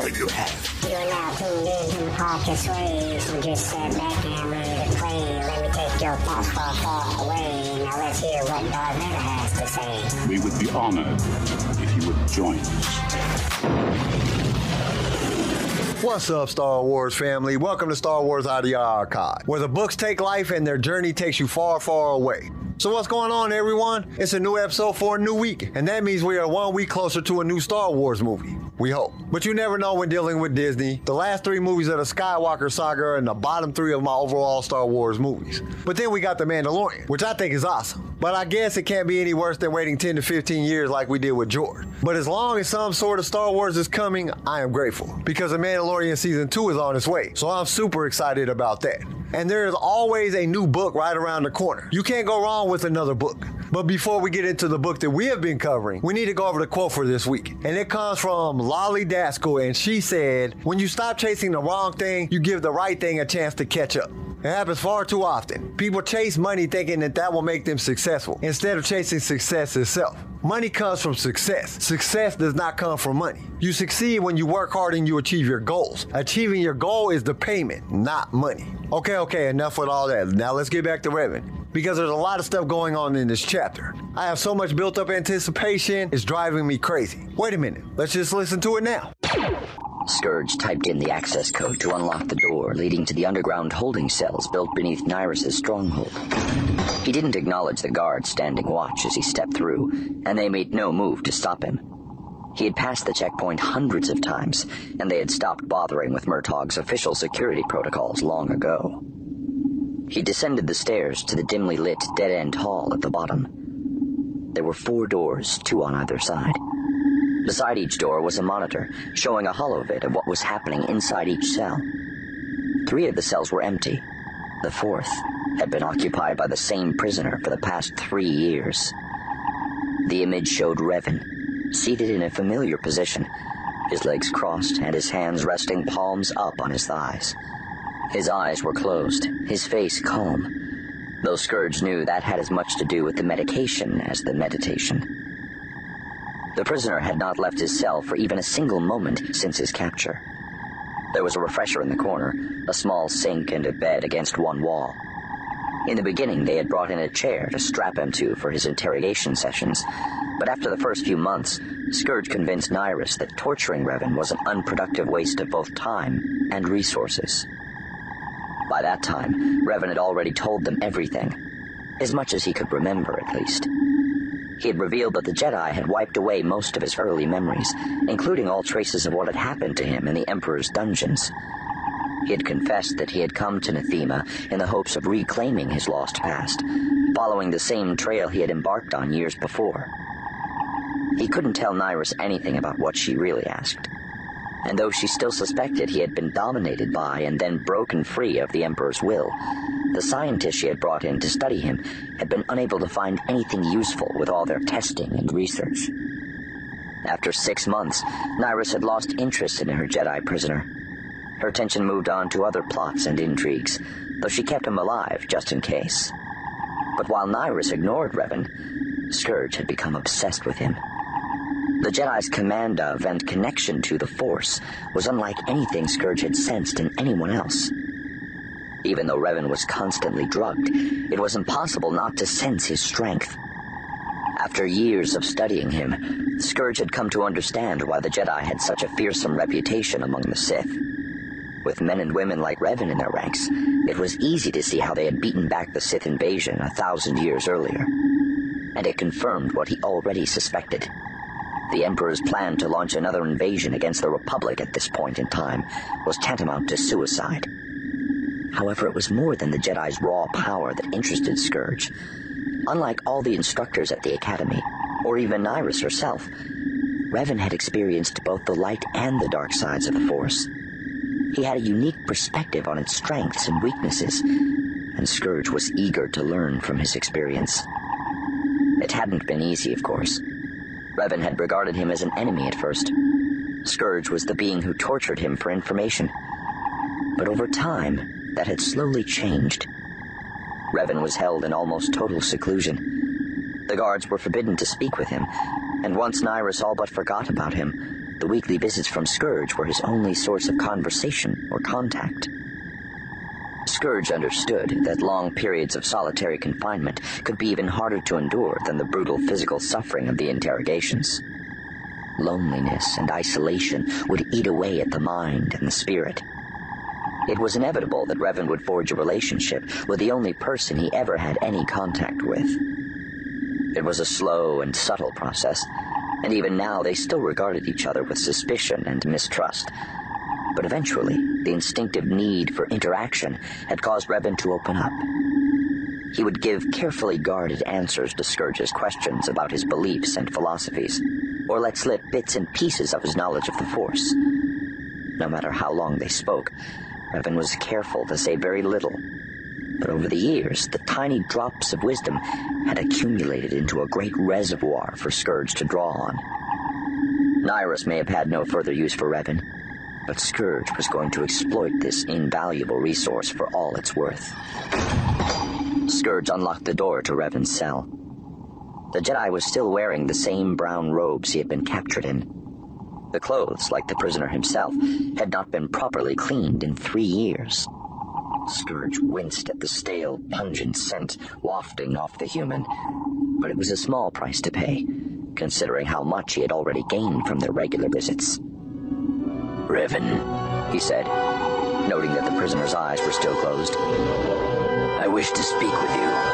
know you have. You are now tuned in to the podcast Sway, just sit back and ready to play. Let me take your thoughts far, far away. Now let's hear what Darth Vader has to say. We would be honored if you would join us. What's up, Star Wars family? Welcome to Star Wars Audio Archive, where the books take life and their journey takes you far, far away. So, what's going on, everyone? It's a new episode for a new week, and that means we are one week closer to a new Star Wars movie. We hope. But you never know when dealing with Disney. The last three movies of the Skywalker saga in the bottom three of my overall Star Wars movies. But then we got The Mandalorian, which I think is awesome. But I guess it can't be any worse than waiting 10 to 15 years like we did with George. But as long as some sort of Star Wars is coming, I am grateful because The Mandalorian Season 2 is on its way. So I'm super excited about that. And there is always a new book right around the corner. You can't go wrong with another book. But before we get into the book that we have been covering, we need to go over the quote for this week. And it comes from Lolly Daskal, and she said, When you stop chasing the wrong thing, you give the right thing a chance to catch up. It happens far too often. People chase money thinking that that will make them successful instead of chasing success itself. Money comes from success. Success does not come from money. You succeed when you work hard and you achieve your goals. Achieving your goal is the payment, not money. Okay, okay, enough with all that. Now let's get back to Revan. Because there's a lot of stuff going on in this chapter. I have so much built up anticipation, it's driving me crazy. Wait a minute, let's just listen to it now. Scourge typed in the access code to unlock the door leading to the underground holding cells built beneath Nyriss's stronghold. He didn't acknowledge the guards standing watch as he stepped through, and they made no move to stop him. He had passed the checkpoint hundreds of times, and they had stopped bothering with Murtaugh's official security protocols long ago. He descended the stairs to the dimly lit dead end hall at the bottom. There were four doors, two on either side. Beside each door was a monitor, showing a holovid of what was happening inside each cell. Three of the cells were empty. The fourth had been occupied by the same prisoner for the past three years. The image showed Revan, seated in a familiar position, his legs crossed and his hands resting palms up on his thighs. His eyes were closed, his face calm, though Scourge knew that had as much to do with the medication as the meditation. The prisoner had not left his cell for even a single moment since his capture. There was a refresher in the corner, a small sink and a bed against one wall. In the beginning, they had brought in a chair to strap him to for his interrogation sessions, but after the first few months, Scourge convinced Nyriss that torturing Revan was an unproductive waste of both time and resources. By that time, Revan had already told them everything, as much as he could remember at least. He had revealed that the Jedi had wiped away most of his early memories, including all traces of what had happened to him in the Emperor's dungeons. He had confessed that he had come to Nathema in the hopes of reclaiming his lost past, following the same trail he had embarked on years before. He couldn't tell Nyriss anything about what she really asked. And though she still suspected he had been dominated by and then broken free of the Emperor's will, the scientists she had brought in to study him had been unable to find anything useful with all their testing and research. After six months, Nyriss had lost interest in her Jedi prisoner. Her attention moved on to other plots and intrigues, though she kept him alive just in case. But while Nyriss ignored Revan, Scourge had become obsessed with him. The Jedi's command of and connection to the Force was unlike anything Scourge had sensed in anyone else. Even though Revan was constantly drugged, it was impossible not to sense his strength. After years of studying him, Scourge had come to understand why the Jedi had such a fearsome reputation among the Sith. With men and women like Revan in their ranks, it was easy to see how they had beaten back the Sith invasion a thousand years earlier. And it confirmed what he already suspected. The Emperor's plan to launch another invasion against the Republic at this point in time was tantamount to suicide. However, it was more than the Jedi's raw power that interested Scourge. Unlike all the instructors at the Academy, or even Nyriss herself, Revan had experienced both the light and the dark sides of the Force. He had a unique perspective on its strengths and weaknesses, and Scourge was eager to learn from his experience. It hadn't been easy, of course. Revan had regarded him as an enemy at first. Scourge was the being who tortured him for information. But over time, that had slowly changed. Revan was held in almost total seclusion. The guards were forbidden to speak with him, and once Nyriss all but forgot about him, the weekly visits from Scourge were his only source of conversation or contact. Scourge understood that long periods of solitary confinement could be even harder to endure than the brutal physical suffering of the interrogations. Loneliness and isolation would eat away at the mind and the spirit. It was inevitable that Revan would forge a relationship with the only person he ever had any contact with. It was a slow and subtle process, and even now they still regarded each other with suspicion and mistrust. But eventually, the instinctive need for interaction had caused Revan to open up. He would give carefully guarded answers to Scourge's questions about his beliefs and philosophies, or let slip bits and pieces of his knowledge of the Force. No matter how long they spoke, Revan was careful to say very little. But over the years, the tiny drops of wisdom had accumulated into a great reservoir for Scourge to draw on. Nyriss may have had no further use for Revan, but Scourge was going to exploit this invaluable resource for all it's worth. Scourge unlocked the door to Revan's cell. The Jedi was still wearing the same brown robes he had been captured in. The clothes, like the prisoner himself, had not been properly cleaned in three years. Scourge winced at the stale, pungent scent wafting off the human, but it was a small price to pay, considering how much he had already gained from their regular visits. Revan, he said, noting that the prisoner's eyes were still closed. I wish to speak with you.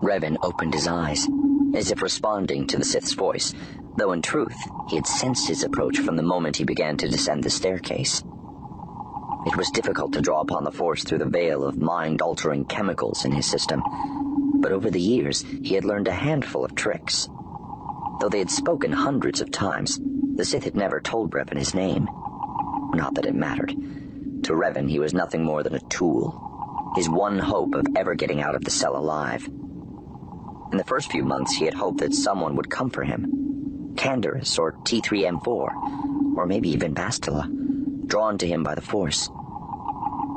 Revan opened his eyes, as if responding to the Sith's voice, though in truth he had sensed his approach from the moment he began to descend the staircase. It was difficult to draw upon the Force through the veil of mind altering chemicals in his system, but over the years he had learned a handful of tricks. Though they had spoken hundreds of times, the Sith had never told Revan his name. Not that it mattered. To Revan, he was nothing more than a tool, his one hope of ever getting out of the cell alive. In the first few months, he had hoped that someone would come for him. Canderous or T3M4, or maybe even Bastila, drawn to him by the Force.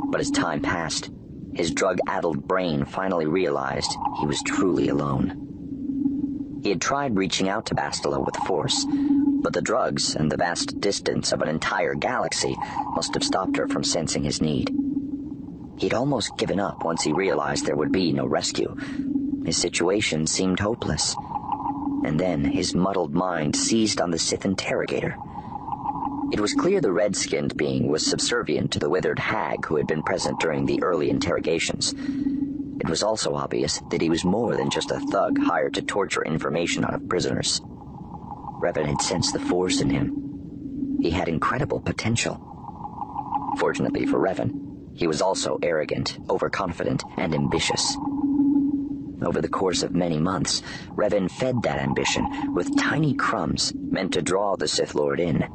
But as time passed, his drug-addled brain finally realized he was truly alone. He had tried reaching out to Bastila with the Force, but the drugs and the vast distance of an entire galaxy must have stopped her from sensing his need. He'd almost given up once he realized there would be no rescue, his situation seemed hopeless. And then his muddled mind seized on the Sith interrogator. It was clear the red-skinned being was subservient to the withered hag who had been present during the early interrogations. It was also obvious that he was more than just a thug hired to torture information out of prisoners. Revan had sensed the Force in him. He had incredible potential. Fortunately for Revan, he was also arrogant, overconfident, and ambitious. Over the course of many months, Revan fed that ambition with tiny crumbs meant to draw the Sith Lord in.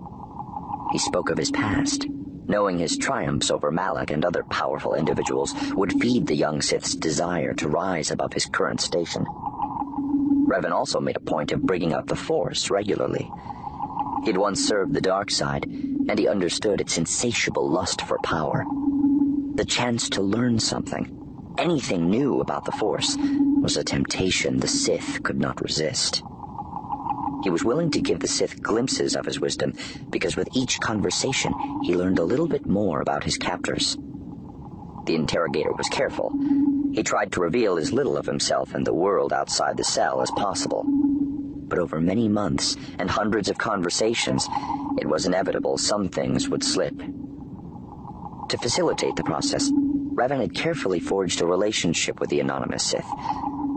He spoke of his past, knowing his triumphs over Malak and other powerful individuals would feed the young Sith's desire to rise above his current station. Revan also made a point of bringing up the Force regularly. He'd once served the dark side, and he understood its insatiable lust for power. The chance to learn something, anything new about the Force, was a temptation the Sith could not resist. He was willing to give the Sith glimpses of his wisdom because with each conversation he learned a little bit more about his captors. The interrogator was careful. He tried to reveal as little of himself and the world outside the cell as possible. But over many months and hundreds of conversations, it was inevitable some things would slip. To facilitate the process, Revan had carefully forged a relationship with the anonymous Sith,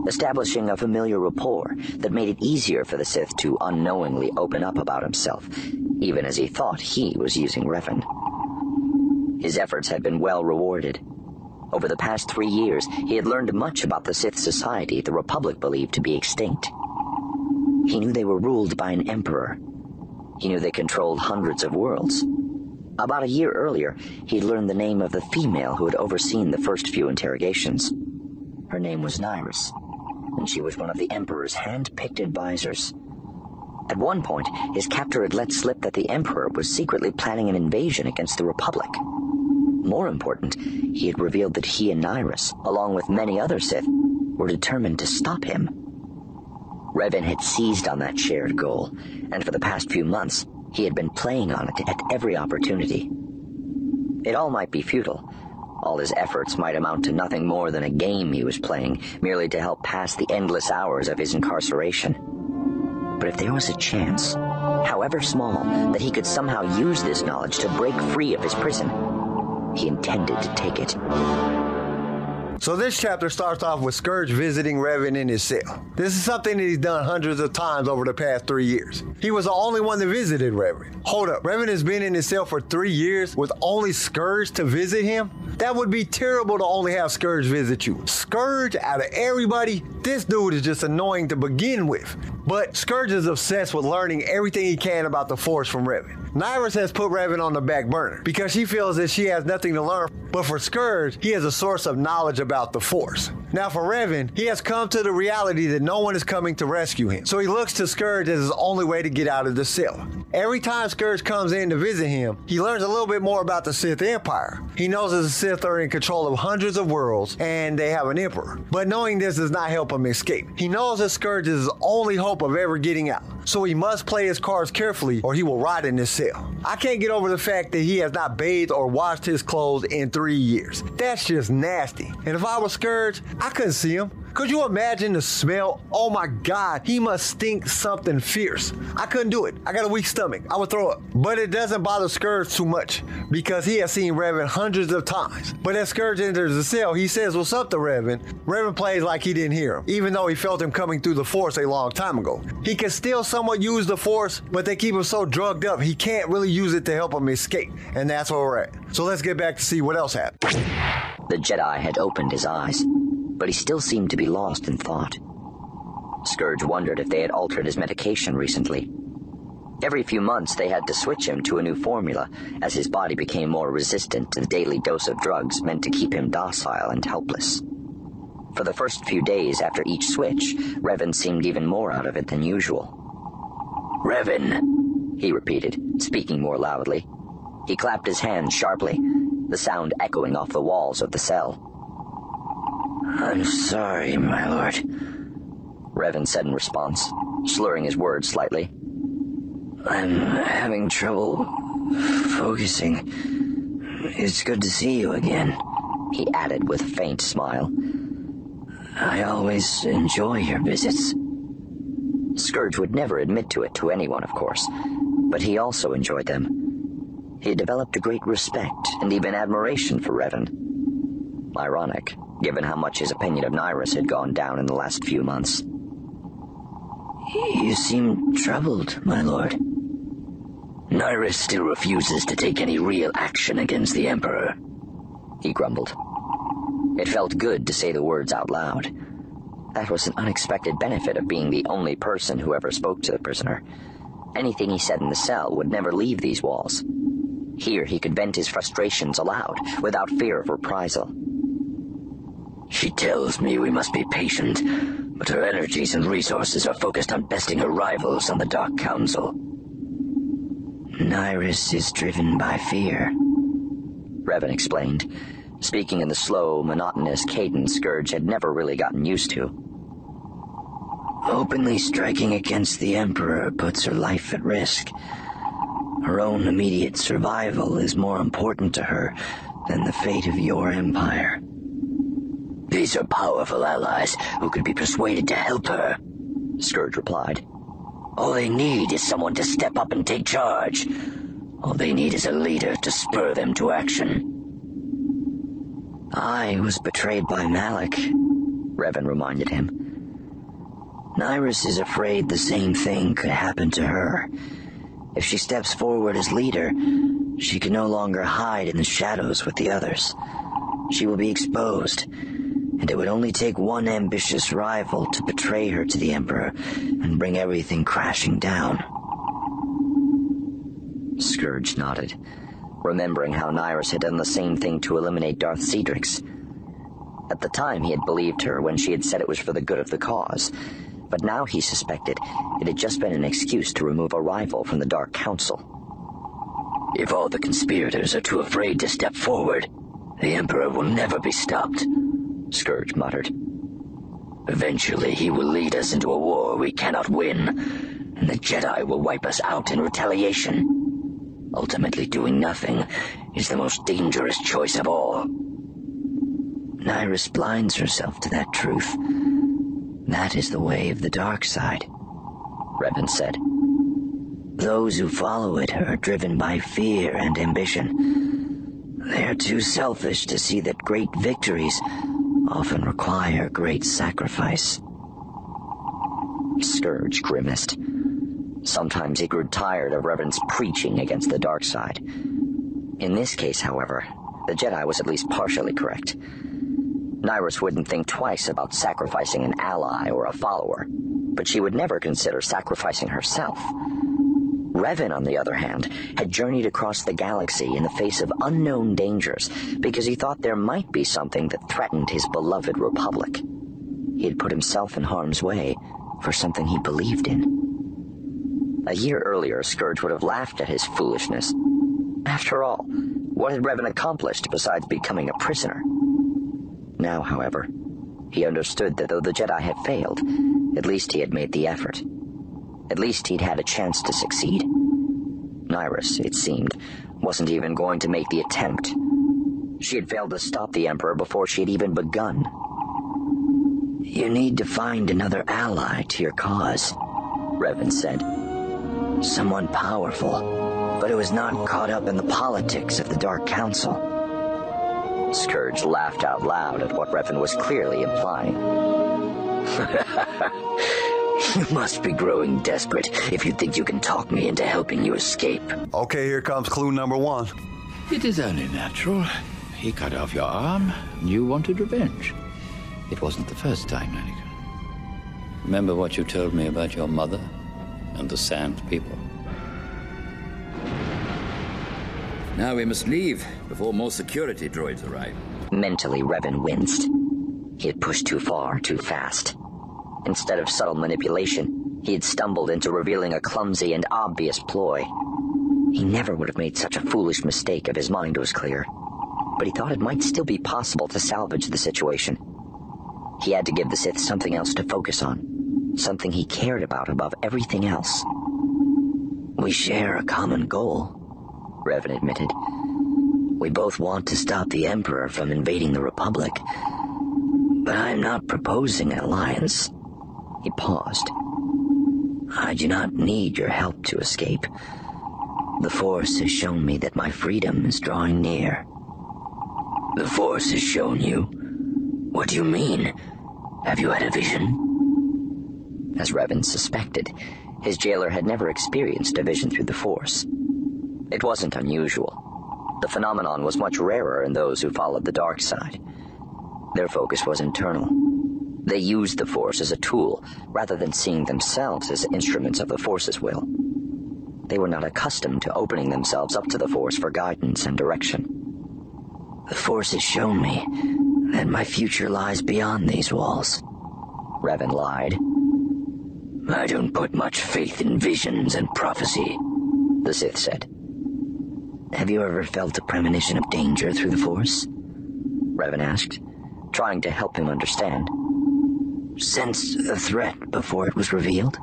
establishing a familiar rapport that made it easier for the Sith to unknowingly open up about himself, even as he thought he was using Revan. His efforts had been well rewarded. Over the past three years, he had learned much about the Sith society the Republic believed to be extinct. He knew they were ruled by an emperor. He knew they controlled hundreds of worlds. About a year earlier, he'd learned the name of the female who had overseen the first few interrogations. Her name was Nyriss, and she was one of the Emperor's hand-picked advisors. At one point, his captor had let slip that the Emperor was secretly planning an invasion against the Republic. More important, he had revealed that he and Nyriss, along with many other Sith, were determined to stop him. Revan had seized on that shared goal, and for the past few months, he had been playing on it at every opportunity. It all might be futile. All his efforts might amount to nothing more than a game he was playing, merely to help pass the endless hours of his incarceration. But if there was a chance, however small, that he could somehow use this knowledge to break free of his prison, he intended to take it. So this chapter starts off with Scourge visiting Revan in his cell. This is something that he's done hundreds of times over the past three years. He was the only one that visited Revan. Hold up, Revan has been in his cell for three years with only Scourge to visit him? That would be terrible to only have Scourge visit you. Scourge, out of everybody, this dude is just annoying to begin with. But Scourge is obsessed with learning everything he can about the Force from Revan. Nyriss has put Revan on the back burner because she feels that she has nothing to learn. But for Scourge, he has a source of knowledge about the Force. Now, for Revan, he has come to the reality that no one is coming to rescue him. So he looks to Scourge as his only way to get out of the cell. Every time Scourge comes in to visit him, he learns a little bit more about the Sith Empire. He knows that the Sith are in control of hundreds of worlds and they have an emperor. But knowing this does not help him escape. He knows that Scourge is his only hope of ever getting out. So he must play his cards carefully or he will rot in his cell. I can't get over the fact that he has not bathed or washed his clothes in three years. That's just nasty. And if I was Scourge, I couldn't see him. Could you imagine the smell? Oh my God, he must stink something fierce. I couldn't do it. I got a weak stomach. I would throw up. But it doesn't bother Scourge too much because he has seen Revan hundreds of times. But as Scourge enters the cell, he says, What's up to Revan? Revan plays like he didn't hear him, even though he felt him coming through the Force a long time ago. He can still somewhat use the Force, but they keep him so drugged up, he can't really use it to help him escape. And that's where we're at. So let's get back to see what else happened. The Jedi had opened his eyes but he still seemed to be lost in thought. Scourge wondered if they had altered his medication recently. Every few months, they had to switch him to a new formula as his body became more resistant to the daily dose of drugs meant to keep him docile and helpless. For the first few days after each switch, Revan seemed even more out of it than usual. Revan, he repeated, speaking more loudly. He clapped his hands sharply, the sound echoing off the walls of the cell. I'm sorry, my lord, Revan said in response, slurring his words slightly. I'm having trouble focusing. It's good to see you again, he added with a faint smile. I always enjoy your visits. Scourge would never admit to it to anyone, of course, but he also enjoyed them. He had developed a great respect and even admiration for Revan. Ironic, given how much his opinion of Nyriss had gone down in the last few months. You seem troubled, my lord. Nyriss still refuses to take any real action against the Emperor, he grumbled. It felt good to say the words out loud. That was an unexpected benefit of being the only person who ever spoke to the prisoner. Anything he said in the cell would never leave these walls. Here he could vent his frustrations aloud, without fear of reprisal. She tells me we must be patient, but her energies and resources are focused on besting her rivals on the Dark Council. Nyriss is driven by fear, Revan explained, speaking in the slow, monotonous cadence Scourge had never really gotten used to. Openly striking against the Emperor puts her life at risk. Her own immediate survival is more important to her than the fate of your empire. These are powerful allies who could be persuaded to help her, Scourge replied. All they need is someone to step up and take charge. All they need is a leader to spur them to action. I was betrayed by Malak, Revan reminded him. Nyriss is afraid the same thing could happen to her. If she steps forward as leader, she can no longer hide in the shadows with the others. She will be exposed, and it would only take one ambitious rival to betray her to the Emperor and bring everything crashing down. Scourge nodded, remembering how Nyriss had done the same thing to eliminate Darth Xedrix. At the time, he had believed her when she had said it was for the good of the cause, but now he suspected it had just been an excuse to remove a rival from the Dark Council. If all the conspirators are too afraid to step forward, the Emperor will never be stopped, Scourge muttered. Eventually, he will lead us into a war we cannot win, and the Jedi will wipe us out in retaliation. Ultimately, doing nothing is the most dangerous choice of all. Nyriss blinds herself to that truth. That is the way of the dark side, Revan said. Those who follow it are driven by fear and ambition. They are too selfish to see that great victories often require great sacrifice. Scourge grimaced. Sometimes he grew tired of Revan's preaching against the dark side. In this case, however, the Jedi was at least partially correct. Nyriss wouldn't think twice about sacrificing an ally or a follower, but she would never consider sacrificing herself. Revan, on the other hand, had journeyed across the galaxy in the face of unknown dangers because he thought there might be something that threatened his beloved Republic. He had put himself in harm's way for something he believed in. A year earlier, Scourge would have laughed at his foolishness. After all, what had Revan accomplished besides becoming a prisoner? Now, however, he understood that though the Jedi had failed, at least he had made the effort. At least he'd had a chance to succeed. Nyriss, it seemed, wasn't even going to make the attempt. She had failed to stop the Emperor before she had even begun. You need to find another ally to your cause, Revan said. Someone powerful, but who is not caught up in the politics of the Dark Council. Scourge laughed out loud at what Revan was clearly implying. You must be growing desperate if you think you can talk me into helping you escape. Okay, here comes clue number one. It is only natural. He cut off your arm, and you wanted revenge. It wasn't the first time, Anakin. Remember what you told me about your mother and the Sand People? Now we must leave before more security droids arrive. Mentally, Revan winced. He had pushed too far, too fast. Instead of subtle manipulation, he had stumbled into revealing a clumsy and obvious ploy. He never would have made such a foolish mistake if his mind was clear. But he thought it might still be possible to salvage the situation. He had to give the Sith something else to focus on, something he cared about above everything else. We share a common goal, Revan admitted. We both want to stop the Emperor from invading the Republic. But I'm not proposing an alliance. He paused. I do not need your help to escape. The Force has shown me that my freedom is drawing near. The Force has shown you? What do you mean? Have you had a vision? As Revan suspected, his jailer had never experienced a vision through the Force. It wasn't unusual. The phenomenon was much rarer in those who followed the dark side. Their focus was internal. They used the Force as a tool rather than seeing themselves as instruments of the Force's will. They were not accustomed to opening themselves up to the Force for guidance and direction. The Force has shown me that my future lies beyond these walls. Revan lied. I don't put much faith in visions and prophecy, the Sith said. Have you ever felt a premonition of danger through the Force? Revan asked, trying to help him understand. Sensed the threat before it was revealed?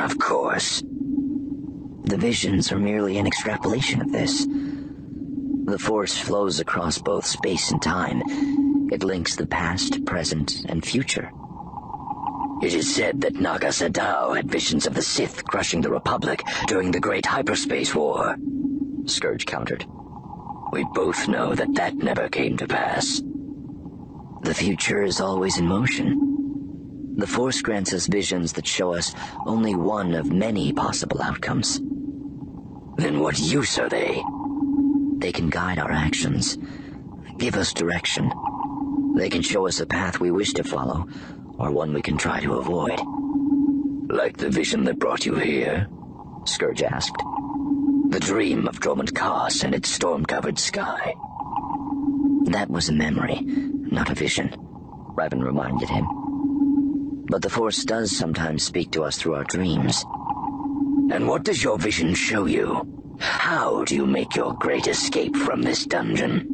Of course. The visions are merely an extrapolation of this. The Force flows across both space and time. It links the past, present, and future. It is said that Naga Sadow had visions of the Sith crushing the Republic during the Great Hyperspace War. Scourge countered. We both know that that never came to pass. The future is always in motion. The Force grants us visions that show us only one of many possible outcomes. Then what use are they? They can guide our actions, give us direction. They can show us a path we wish to follow, or one we can try to avoid. Like the vision that brought you here? Scourge asked. The dream of Dromund Kaas and its storm-covered sky. That was a memory, not a vision, Revan reminded him. But the Force does sometimes speak to us through our dreams. And what does your vision show you? How do you make your great escape from this dungeon?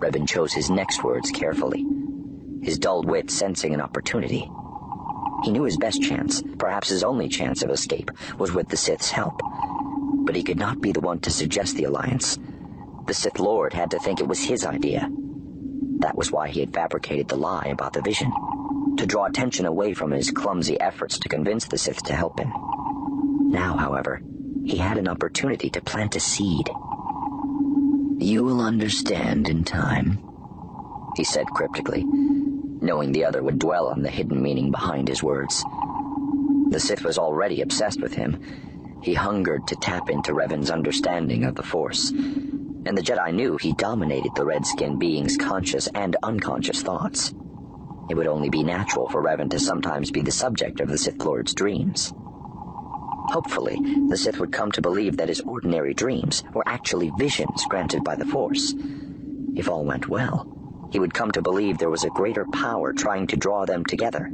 Revan chose his next words carefully, his dull wit sensing an opportunity. He knew his best chance, perhaps his only chance of escape, was with the Sith's help. But he could not be the one to suggest the alliance. The Sith Lord had to think it was his idea. That was why he had fabricated the lie about the vision, to draw attention away from his clumsy efforts to convince the Sith to help him. Now, however, he had an opportunity to plant a seed. You will understand in time, he said cryptically, knowing the other would dwell on the hidden meaning behind his words. The Sith was already obsessed with him. He hungered to tap into Revan's understanding of the Force, and the Jedi knew he dominated the red-skinned being's conscious and unconscious thoughts. It would only be natural for Revan to sometimes be the subject of the Sith Lord's dreams. Hopefully, the Sith would come to believe that his ordinary dreams were actually visions granted by the Force. If all went well, he would come to believe there was a greater power trying to draw them together.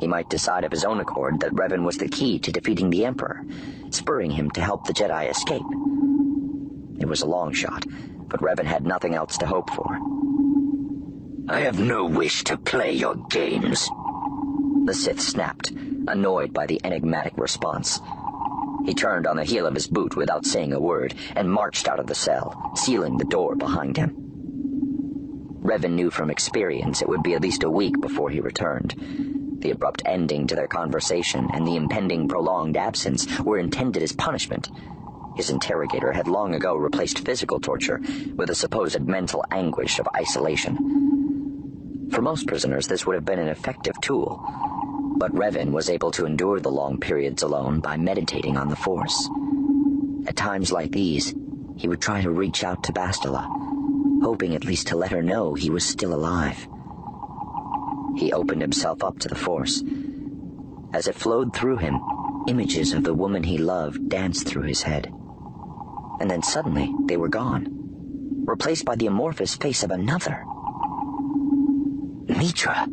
He might decide of his own accord that Revan was the key to defeating the Emperor, spurring him to help the Jedi escape. It was a long shot, but Revan had nothing else to hope for. I have no wish to play your games, the Sith snapped, annoyed by the enigmatic response. He turned on the heel of his boot without saying a word and marched out of the cell, sealing the door behind him. Revan knew from experience it would be at least a week before he returned. The abrupt ending to their conversation and the impending prolonged absence were intended as punishment. His interrogator had long ago replaced physical torture with a supposed mental anguish of isolation. For most prisoners, this would have been an effective tool, but Revan was able to endure the long periods alone by meditating on the Force. At times like these, he would try to reach out to Bastila, hoping at least to let her know he was still alive. He opened himself up to the Force. As it flowed through him, images of the woman he loved danced through his head. And then suddenly, they were gone, replaced by the amorphous face of another. Meetra,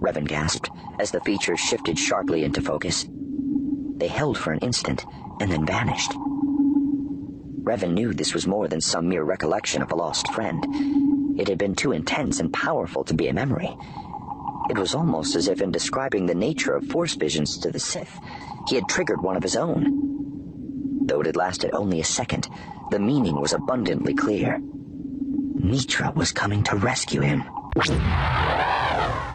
Revan gasped as the features shifted sharply into focus. They held for an instant and then vanished. Revan knew this was more than some mere recollection of a lost friend. It had been too intense and powerful to be a memory. It was almost as if in describing the nature of Force visions to the Sith, he had triggered one of his own. Though it had lasted only a second, the meaning was abundantly clear. Meetra was coming to rescue him.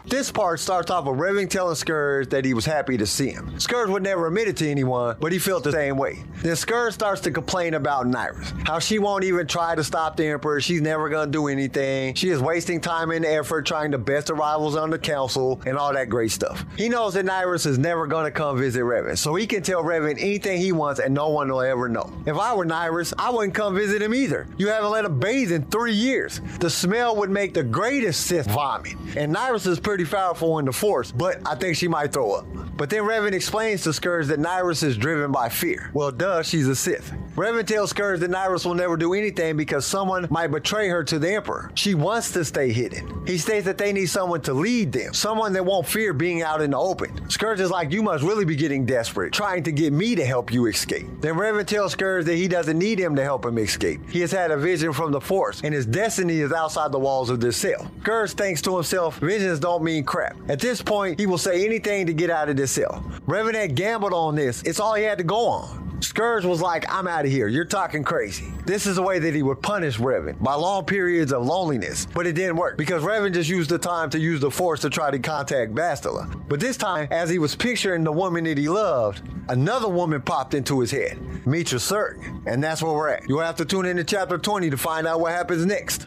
This part starts off with Revan telling Scourge that he was happy to see him. Scourge would never admit it to anyone, but he felt the same way. Then Scourge starts to complain about Nyriss, how she won't even try to stop the Emperor, she's never gonna do anything, she is wasting time and effort trying to best the rivals on the council, and all that great stuff. He knows that Nyriss is never gonna come visit Revan, so he can tell Revan anything he wants and no one will ever know. If I were Nyriss, I wouldn't come visit him either. You haven't let him bathe in three years. The smell would make the greatest Sith vomit, and Nyriss is pretty powerful in the Force, but I think she might throw up. But then Revan explains to Scourge that Nyriss is driven by fear. Well, duh, she's a Sith. Revan tells Scourge that Nyriss will never do anything because someone might betray her to the Emperor. She wants to stay hidden. He states that they need someone to lead them, someone that won't fear being out in the open. Scourge is like, you must really be getting desperate, trying to get me to help you escape. Then Revan tells Scourge that he doesn't need him to help him escape. He has had a vision from the Force, and his destiny is outside the walls of this cell. Scourge thinks to himself, visions don't mean crap. At this point, he will say anything to get out of this cell. Revan had gambled on this. It's all he had to go on. Scourge was like, I'm out of here. You're talking crazy. This is the way that he would punish Revan by long periods of loneliness. But it didn't work because Revan just used the time to use the Force to try to contact Bastila. But this time, as he was picturing the woman that he loved, another woman popped into his head, Meetra Surik. And that's where we're at. You'll have to tune in to chapter 20 to find out what happens next.